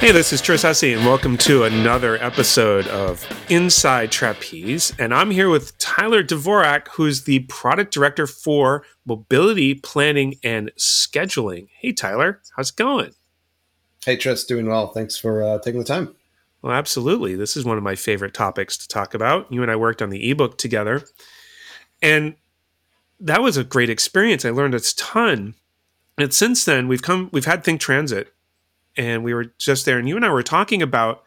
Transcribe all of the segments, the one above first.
Hey, this is Tris Hussey, and welcome to another episode of Inside Trapeze. And I'm here with Tyler Dvorak, who's the product director for mobility planning and scheduling. Hey, Tyler, how's it going? Hey, Tris, doing well. Thanks for uh, taking the time. Well, absolutely. This is one of my favorite topics to talk about. You and I worked on the ebook together, and that was a great experience. I learned a ton. And since then, we've come, we've had Think Transit and we were just there, and you and I were talking about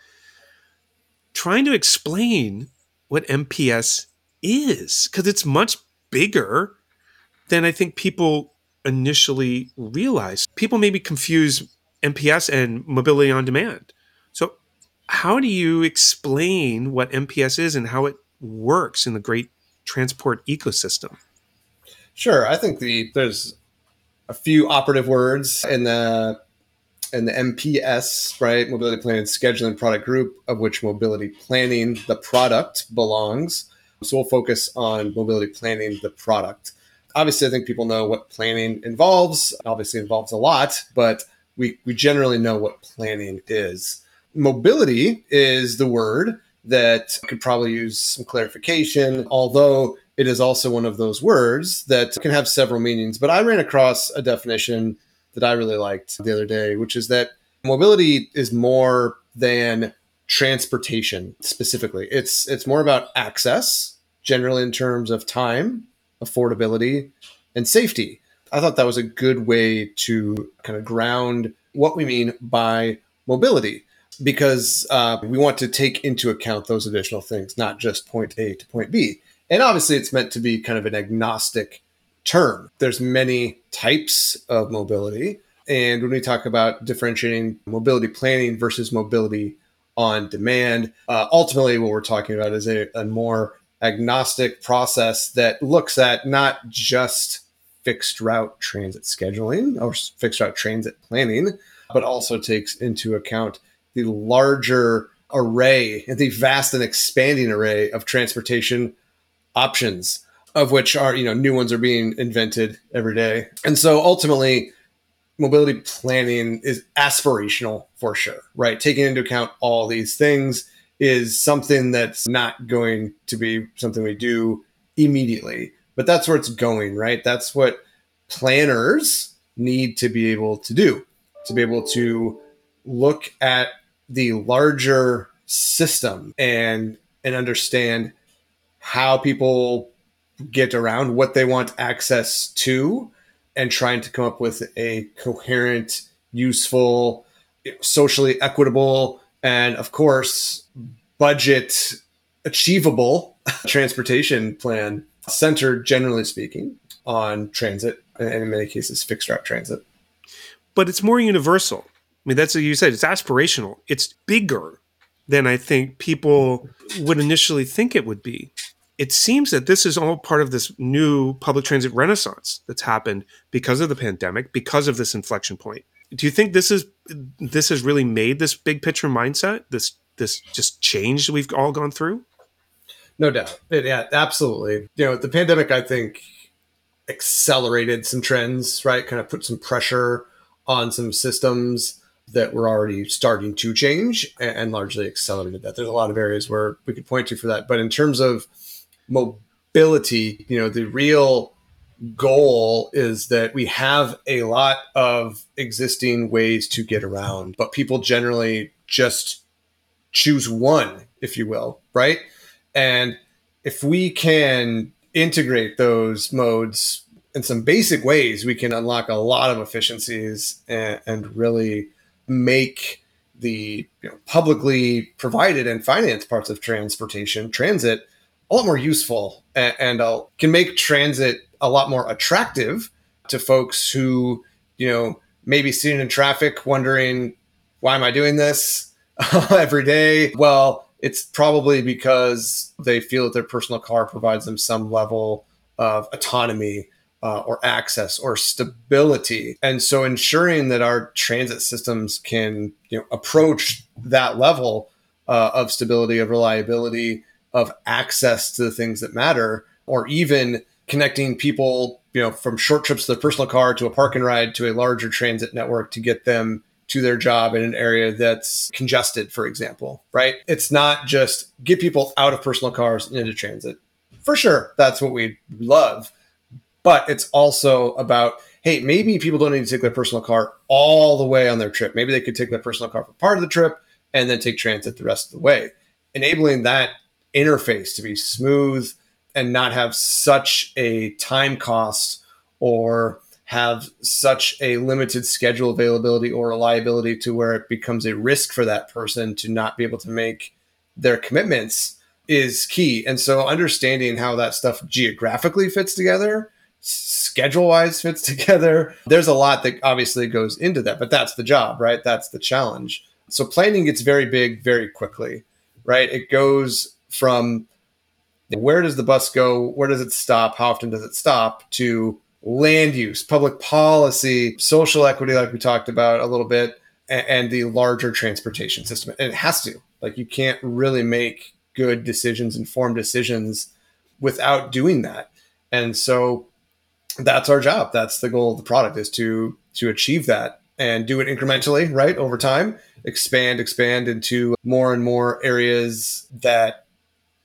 trying to explain what MPS is because it's much bigger than I think people initially realize. People maybe confuse MPS and mobility on demand. So, how do you explain what MPS is and how it works in the great transport ecosystem? Sure, I think the there's a few operative words in the and the MPS, right, mobility planning scheduling product group, of which mobility planning, the product, belongs. So we'll focus on mobility planning, the product. Obviously, I think people know what planning involves. Obviously, involves a lot, but we, we generally know what planning is. Mobility is the word that could probably use some clarification, although it is also one of those words that can have several meanings. But I ran across a definition that I really liked the other day, which is that mobility is more than transportation specifically. It's it's more about access, generally in terms of time, affordability, and safety. I thought that was a good way to kind of ground what we mean by mobility because uh, we want to take into account those additional things, not just point A to point B. And obviously, it's meant to be kind of an agnostic term. There's many types of mobility. And when we talk about differentiating mobility planning versus mobility on demand, uh, ultimately what we're talking about is a, a more agnostic process that looks at not just fixed route transit scheduling or fixed route transit planning, but also takes into account the larger array, and the vast and expanding array of transportation options of which are you know new ones are being invented every day. And so ultimately mobility planning is aspirational for sure right? Taking into account all these things is something that's not going to be something we do immediately. But that's where it's going right? That's what planners need to be able to do to be able to look at the larger system and and understand how people get around what they want access to and trying to come up with a coherent, useful, socially equitable, and of course, budget achievable transportation plan centered, generally speaking, on transit and in many cases fixed route transit. But it's more universal. I mean, that's what you said. It's aspirational. It's bigger than I think people would initially think it would be it seems that this is all part of this new public transit renaissance that's happened because of the pandemic, because of this inflection point. Do you think this is this has really made this big picture mindset, this this just change that we've all gone through? No doubt. Yeah, absolutely. You know, the pandemic I think accelerated some trends, right? Kind of put some pressure on some systems that were already starting to change and, largely accelerated that. There's a lot of areas where we could point to for that. But in terms of mobility, you know, the real goal is that we have a lot of existing ways to get around, but people generally just choose one, if you will, right? And if we can integrate those modes in some basic ways, we can unlock a lot of efficiencies and, and really make the you know, publicly provided and financed parts of transportation, transit, a lot more useful and, and uh, can make transit a lot more attractive to folks who, you know, maybe sitting in traffic wondering, why am I doing this every day? Well, it's probably because they feel that their personal car provides them some level of autonomy uh, or access or stability. And so ensuring that our transit systems can you know, approach that level uh, of stability, of reliability, of access to the things that matter, or even connecting people, you know, from short trips to their personal car to a park and ride to a larger transit network to get them to their job in an area that's congested, for example, right? It's not just get people out of personal cars into transit. For sure, that's what we love. But it's also about, hey, maybe people don't need to take their personal car all the way on their trip. Maybe they could take their personal car for part of the trip and then take transit the rest of the way. Enabling that interface to be smooth and not have such a time cost or have such a limited schedule availability or reliability to where it becomes a risk for that person to not be able to make their commitments is key. And so understanding how that stuff geographically fits together, schedule wise fits together, there's a lot that obviously goes into that, but that's the job, right? That's the challenge. So planning gets very big very quickly, right? It goes from where does the bus go? Where does it stop? How often does it stop? To land use, public policy, social equity, like we talked about a little bit, and, and the larger transportation system. And it has to. Like, you can't really make good decisions, informed decisions without doing that. And so that's our job. That's the goal of the product is to to achieve that and do it incrementally, right? Over time, expand, expand into more and more areas that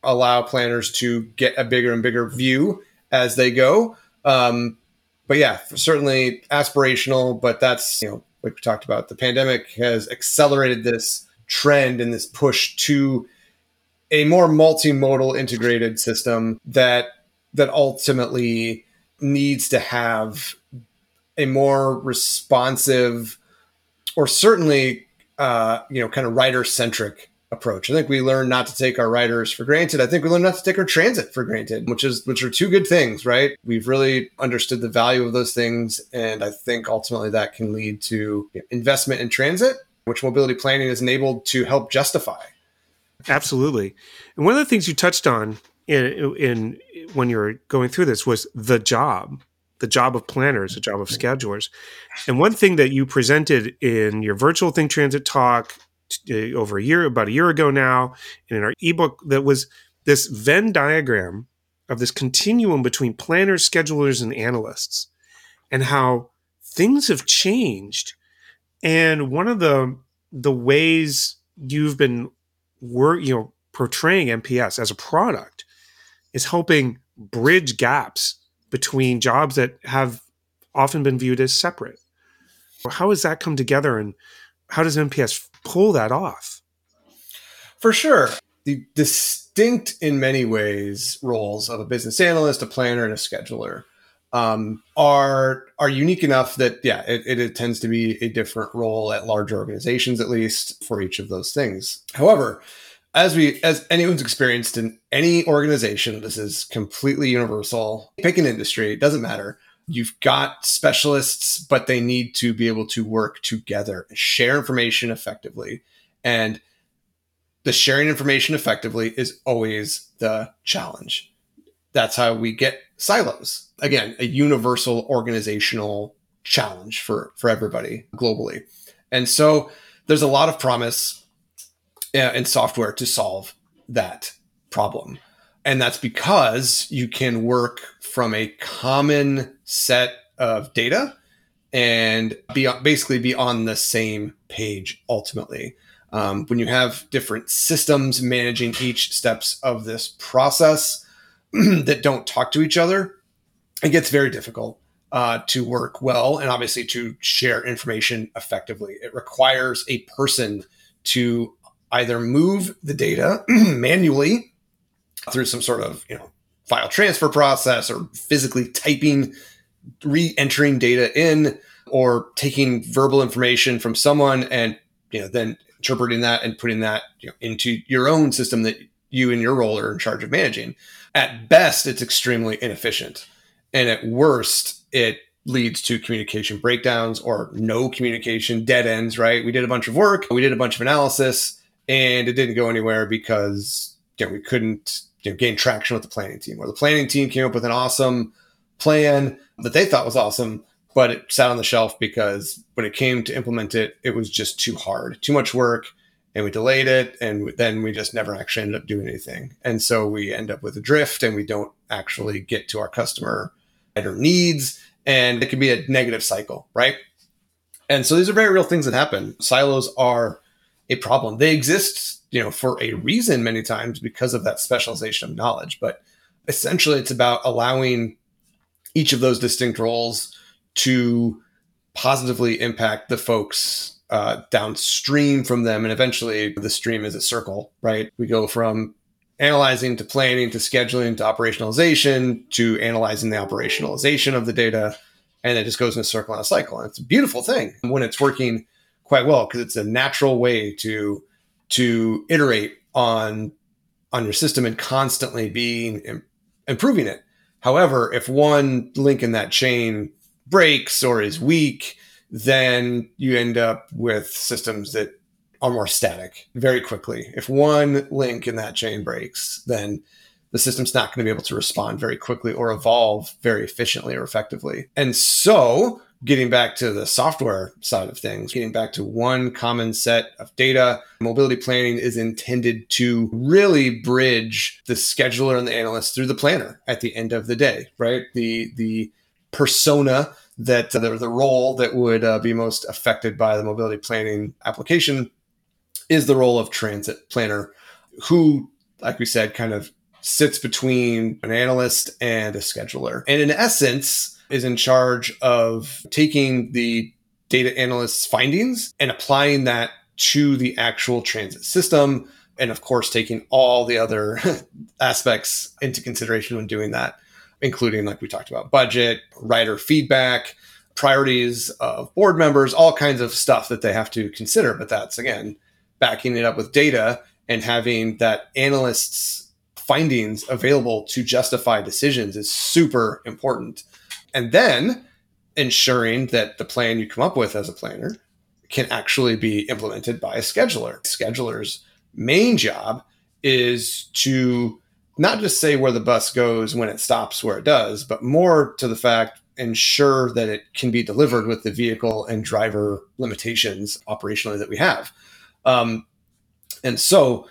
allow planners to get a bigger and bigger view as they go. Um, but yeah, certainly aspirational, but that's, you know, like we talked about, the pandemic has accelerated this trend and this push to a more multimodal integrated system that that ultimately needs to have a more responsive or certainly uh, you know kind of rider centric approach. I think we learned not to take our riders for granted. I think we learned not to take our transit for granted, which is which are two good things, right? We've really understood the value of those things, and I think ultimately that can lead to investment in transit, which mobility planning is enabled to help justify. Absolutely, and one of the things you touched on in, in when you were going through this was the job the job of planners, the job of schedulers. And one thing that you presented in your virtual Think Transit talk uh, over a year, about a year ago now, and in our ebook that was this Venn diagram of this continuum between planners, schedulers, and analysts, and how things have changed. And one of the the ways you've been work, you know, portraying MPS as a product is helping bridge gaps between jobs that have often been viewed as separate. How has that come together and how does MPS pull that off? For sure. The distinct, in many ways, roles of a business analyst, a planner, and a scheduler um, are are unique enough that yeah, it, it, it tends to be a different role at larger organizations, at least for each of those things. However, as we as anyone's experienced in any organization, this is completely universal. Pick an industry, it doesn't matter You've got specialists, but they need to be able to work together, share information effectively. And the sharing information effectively is always the challenge. That's how we get silos. Again, a universal organizational challenge for, for everybody globally. And so there's a lot of promise uh, in software to solve that problem. And that's because you can work from a common set of data and be basically be on the same page ultimately. Um, when you have different systems managing each steps of this process that don't talk to each other, it gets very difficult uh, to work well and obviously to share information effectively. It requires a person to either move the data manually through some sort of you know file transfer process or physically typing re-entering data in or taking verbal information from someone and you know then interpreting that and putting that you know, into your own system that you and your role are in charge of managing. At best it's extremely inefficient. And at worst it leads to communication breakdowns or no communication dead ends right? We did a bunch of work we did a bunch of analysis and it didn't go anywhere because you know, we couldn't you know, gain traction with the planning team, where the planning team came up with an awesome plan that they thought was awesome, but it sat on the shelf because when it came to implement it, it was just too hard, too much work, and we delayed it, and then we just never actually ended up doing anything. And so we end up with a drift, and we don't actually get to our customer needs, and it can be a negative cycle, right? And so these are very real things that happen. Silos are a problem. They exist, you know, for a reason many times because of that specialization of knowledge. But essentially, it's about allowing each of those distinct roles to positively impact the folks uh, downstream from them. And eventually, the stream is a circle, right? We go from analyzing to planning to scheduling to operationalization to analyzing the operationalization of the data. And it just goes in a circle and a cycle. And it's a beautiful thing when it's working quite well because it's a natural way to to iterate on on your system and constantly being improving it. However, if one link in that chain breaks or is weak, then you end up with systems that are more static very quickly. If one link in that chain breaks, then the system's not going to be able to respond very quickly or evolve very efficiently or effectively. And so, getting back to the software side of things, getting back to one common set of data, mobility planning is intended to really bridge the scheduler and the analyst through the planner at the end of the day, right? The the persona that uh, the, the role that would uh, be most affected by the mobility planning application is the role of transit planner, who, like we said, kind of sits between an analyst and a scheduler. And in essence, is in charge of taking the data analyst's findings and applying that to the actual transit system. And of course, taking all the other aspects into consideration when doing that, including, like we talked about, budget, rider feedback, priorities of board members, all kinds of stuff that they have to consider. But that's, again, backing it up with data and having that analyst's findings available to justify decisions is super important. And then ensuring that the plan you come up with as a planner can actually be implemented by a scheduler. Scheduler's main job is to not just say where the bus goes when it stops where it does, but more to the fact ensure that it can be delivered with the vehicle and driver limitations operationally that we have. Um, and so,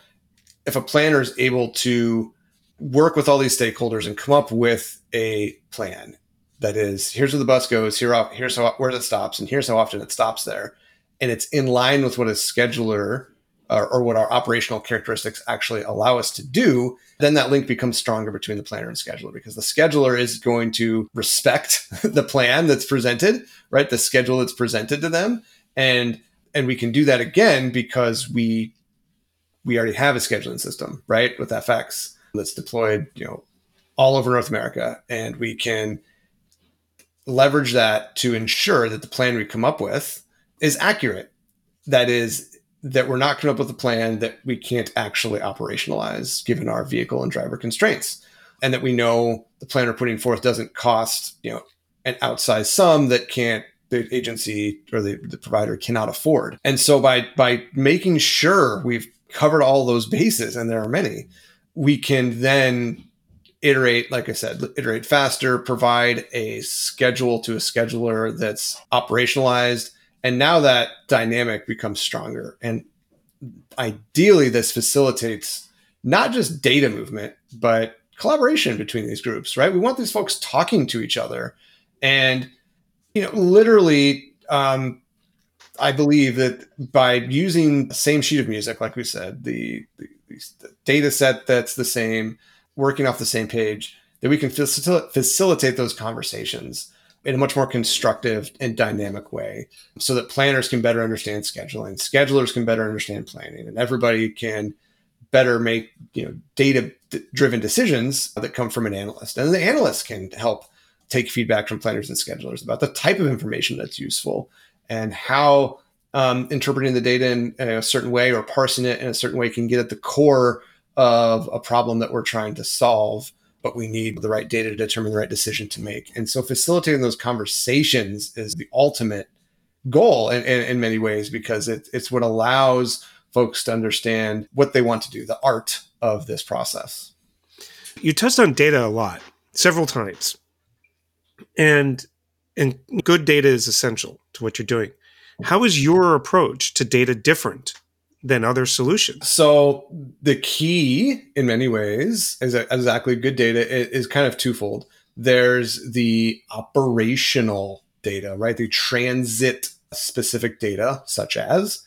if a planner is able to work with all these stakeholders and come up with a plan that is here's where the bus goes, here here's how, where it stops, and here's how often it stops there, and it's in line with what a scheduler or, or what our operational characteristics actually allow us to do, then that link becomes stronger between the planner and scheduler because the scheduler is going to respect the plan that's presented, right? The schedule that's presented to them, and and we can do that again because we we already have a scheduling system, right, with FX that's deployed, you know, all over North America, and we can leverage that to ensure that the plan we come up with is accurate. That is, that we're not coming up with a plan that we can't actually operationalize given our vehicle and driver constraints, and that we know the plan we're putting forth doesn't cost, you know, an outsized sum that can't the agency or the, the provider cannot afford. And so by by making sure we've covered all those bases, and there are many, we can then iterate, like I said, iterate faster, provide a schedule to a scheduler that's operationalized. And now that dynamic becomes stronger. And ideally, this facilitates not just data movement, but collaboration between these groups, right? We want these folks talking to each other. And, you know, literally, um, I believe that by using the same sheet of music, like we said, the, the, the data set that's the same, working off the same page, that we can facil- facilitate those conversations in a much more constructive and dynamic way so that planners can better understand scheduling, schedulers can better understand planning, and everybody can better make you know data driven decisions that come from an analyst. And the analyst can help take feedback from planners and schedulers about the type of information that's useful and how um, interpreting the data in, in, a certain way or parsing it in a certain way can get at the core of a problem that we're trying to solve but we need the right data to determine the right decision to make. And so facilitating those conversations is the ultimate goal in, in, in many ways because it, it's what allows folks to understand what they want to do the art of this process. You touched on data a lot several times. And and good data is essential to what you're doing. How is your approach to data different than other solutions? So the key, in many ways, is exactly good data is kind of twofold. There's the operational data, right? The transit specific data, such as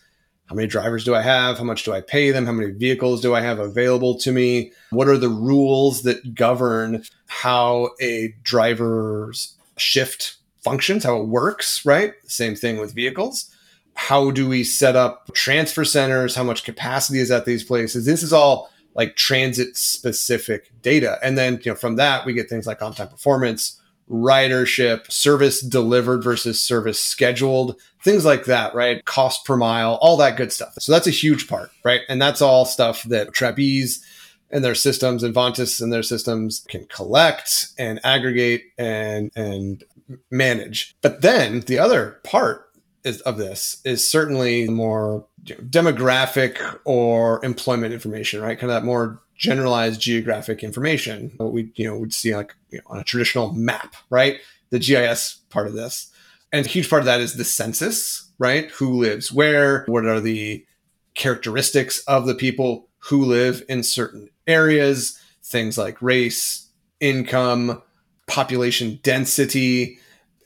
how many drivers do I have? How much do I pay them? How many vehicles do I have available to me? What are the rules that govern how a driver's shift functions, how it works, right? Same thing with vehicles. How do we set up transfer centers? How much capacity is at these places? This is all like transit specific data. And then, you know, from that we get things like on-time performance, ridership, service delivered versus service scheduled, things like that, right? Cost per mile, all that good stuff. So that's a huge part, right? And that's all stuff that Trapeze and their systems and Vontas and their systems can collect and aggregate and and manage. But then the other part is, of this is certainly more demographic or employment information, right? Kind of that more generalized geographic information. What we you know would see like you know, on a traditional map, right? The GIS part of this, and a huge part of that is the census, right? Who lives where? What are the characteristics of the people who live in certain areas? Things like race, income, population density,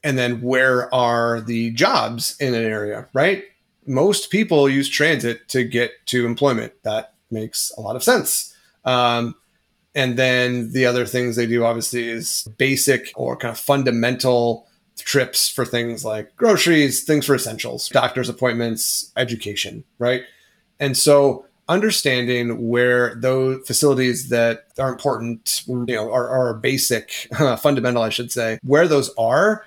and then where are the jobs in an area, right? Most people use transit to get to employment. That makes a lot of sense um, and then the other things they do, obviously, is basic or kind of fundamental trips for things like groceries, things for essentials, doctor's appointments, education, right? And so understanding where those facilities that are important, you know, are, are basic, fundamental, I should say, where those are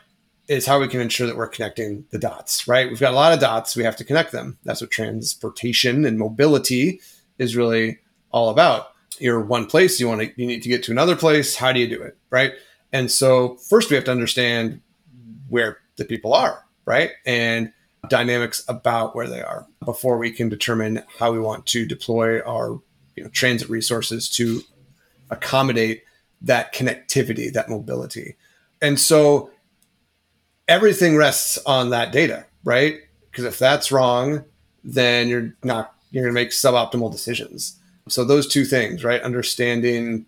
is how we can ensure that we're connecting the dots, right? We've got a lot of dots, we have to connect them. That's what transportation and mobility is really all about. You're one place you want to you need to get to another place how do you do it right? And so first we have to understand where the people are right? And dynamics about where they are before we can determine how we want to deploy our you know, transit resources to accommodate that connectivity that mobility. And so everything rests on that data right because if that's wrong then you're not you're going to make suboptimal decisions so those two things, right? Understanding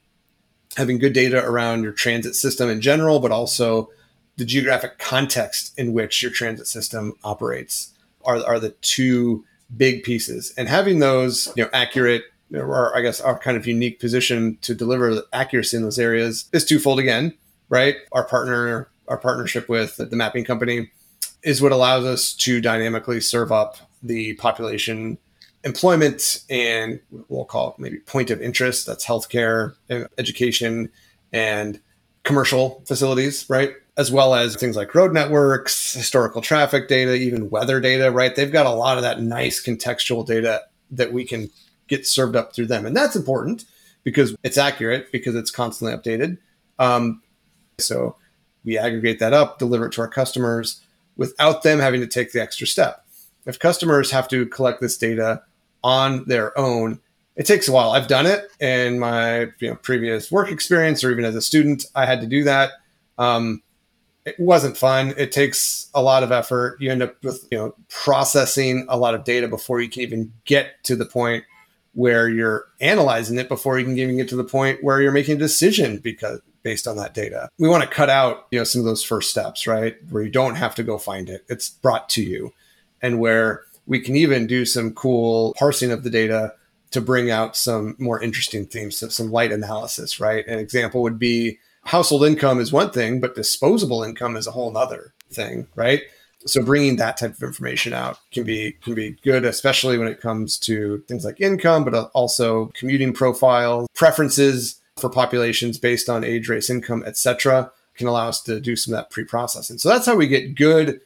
having good data around your transit system in general, but also the geographic context in which your transit system operates are, are the two big pieces. And having those, you know, accurate or I guess our kind of unique position to deliver accuracy in those areas is twofold again, right? Our partner, our partnership with the mapping company is what allows us to dynamically serve up the population employment and we'll call it maybe point of interest. That's healthcare education and commercial facilities right? As well as things like road networks historical traffic data even weather data right? They've got a lot of that nice contextual data that we can get served up through them. And that's important because it's accurate because it's constantly updated. Um, so we aggregate that up deliver it to our customers without them having to take the extra step if customers have to collect this data on their own. It takes a while. I've done it in my you know, previous work experience or even as a student. I had to do that. Um, it wasn't fun. It takes a lot of effort. You end up with you know processing a lot of data before you can even get to the point where you're analyzing it before you can even get to the point where you're making a decision because based on that data. We want to cut out, you know, some of those first steps, right? Where you don't have to go find it. It's brought to you. And where we can even do some cool parsing of the data to bring out some more interesting themes, so some light analysis, right? An example would be household income is one thing, but disposable income is a whole other thing, right? So bringing that type of information out can be can be good, especially when it comes to things like income, but also commuting profiles, preferences for populations based on age, race, income, etc. Can allow us to do some of that pre-processing. So that's how we get good,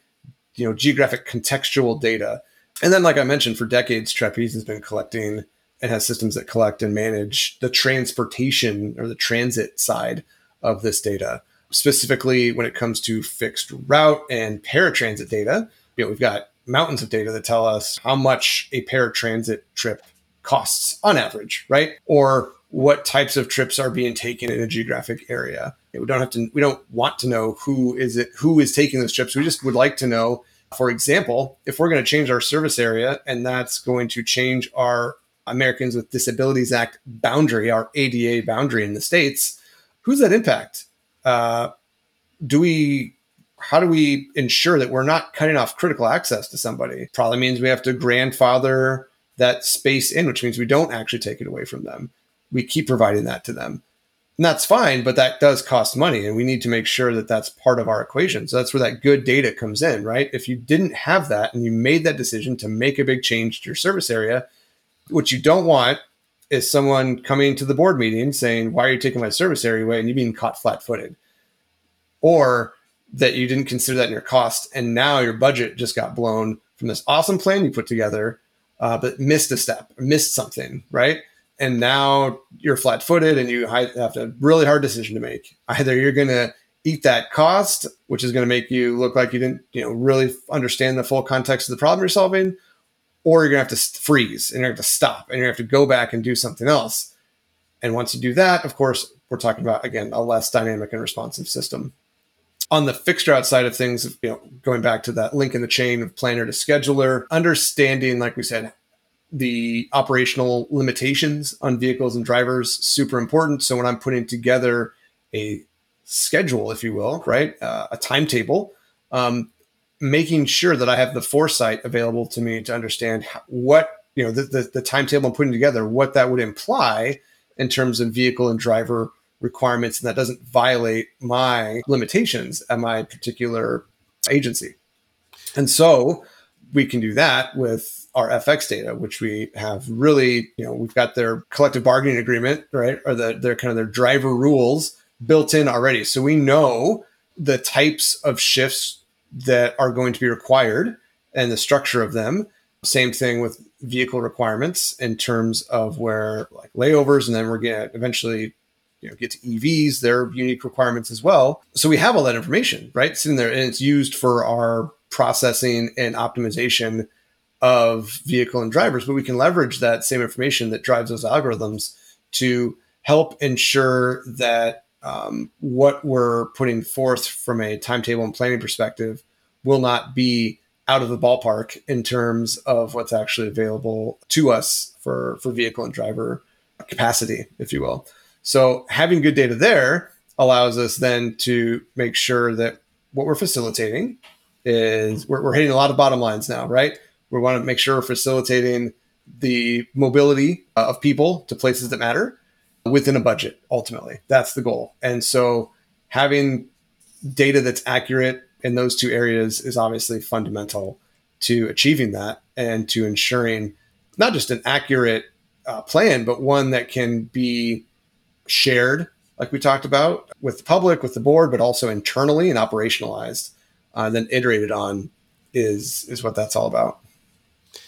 you know, geographic contextual data and then, like I mentioned, for decades, Trapeze has been collecting and has systems that collect and manage the transportation or the transit side of this data. Specifically, when it comes to fixed route and paratransit data, you know, we've got mountains of data that tell us how much a paratransit trip costs on average, right? Or what types of trips are being taken in a geographic area. We don't have to. We don't want to know who is it, who is taking those trips. We just would like to know for example, if we're going to change our service area and that's going to change our Americans with Disabilities Act boundary, our ADA boundary in the States, who's that impact? Uh, do we how do we ensure that we're not cutting off critical access to somebody? Probably means we have to grandfather that space in, which means we don't actually take it away from them. We keep providing that to them. And that's fine, but that does cost money. And we need to make sure that that's part of our equation. So that's where that good data comes in, right? If you didn't have that and you made that decision to make a big change to your service area, what you don't want is someone coming to the board meeting saying, Why are you taking my service area away? And you being caught flat footed. Or that you didn't consider that in your cost. And now your budget just got blown from this awesome plan you put together, uh, but missed a step, missed something, right? And now you're flat footed and you have a really hard decision to make. Either you're going to eat that cost, which is going to make you look like you didn't, you know, really understand the full context of the problem you're solving, or you're going to have to freeze and you're going to have to stop and you're going to have to go back and do something else. And once you do that, of course, we're talking about, again, a less dynamic and responsive system on the fixed route side of things, you know, going back to that link in the chain of planner to scheduler, understanding, like we said, the operational limitations on vehicles and drivers super important. So when I'm putting together a schedule, if you will, right, uh, a timetable, um, making sure that I have the foresight available to me to understand what you know the, the, the timetable I'm putting together, what that would imply in terms of vehicle and driver requirements and that doesn't violate my limitations at my particular agency. And so we can do that with our FX data, which we have really, you know, we've got their collective bargaining agreement, right? Or the, their kind of their driver rules built in already. So we know the types of shifts that are going to be required and the structure of them. Same thing with vehicle requirements in terms of where like layovers, and then we're going to eventually you know, get to EVs, their unique requirements as well. So we have all that information, right? Sitting there and it's used for our processing and optimization of vehicle and drivers, but we can leverage that same information that drives those algorithms to help ensure that um, what we're putting forth from a timetable and planning perspective will not be out of the ballpark in terms of what's actually available to us for, for vehicle and driver capacity, if you will. So having good data there allows us then to make sure that what we're facilitating is we're, we're hitting a lot of bottom lines now, right? We want to make sure we're facilitating the mobility uh, of people to places that matter within a budget. Ultimately, that's the goal. And so having data that's accurate in those two areas is obviously fundamental to achieving that and to ensuring not just an accurate uh, plan, but one that can be shared, like we talked about, with the public, with the board, but also internally and operationalized, uh, then iterated on is is what that's all about.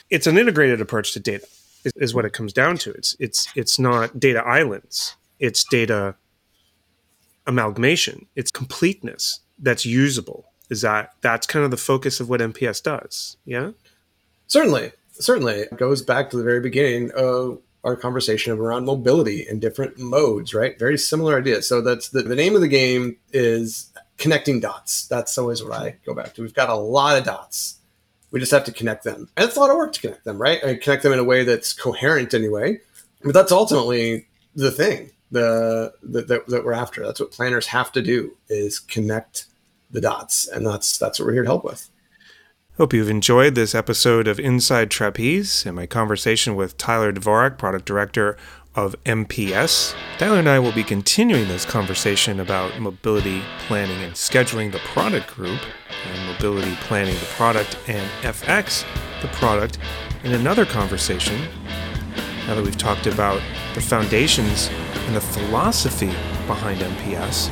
It's an integrated approach to data, is, is what it comes down to. It's it's it's not data islands. It's data amalgamation. It's completeness that's usable. Is that that's kind of the focus of what MPS does? Yeah. Certainly, certainly, it goes back to the very beginning. of our conversation around mobility in different modes, right? Very similar idea. So that's the, the name of the game is connecting dots. That's always what I go back to. We've got a lot of dots. We just have to connect them. And it's a lot of work to connect them, right? And connect them in a way that's coherent anyway. But that's ultimately the thing the, the that, that we're after. That's what planners have to do is connect the dots. And that's that's what we're here to help with. Hope you've enjoyed this episode of Inside Trapeze and my conversation with Tyler Dvorak, Product Director of MPS. Tyler and I will be continuing this conversation about mobility planning and scheduling the product group, and mobility planning the product, and FX the product in another conversation. Now that we've talked about the foundations and the philosophy behind MPS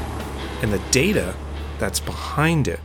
and the data that's behind it.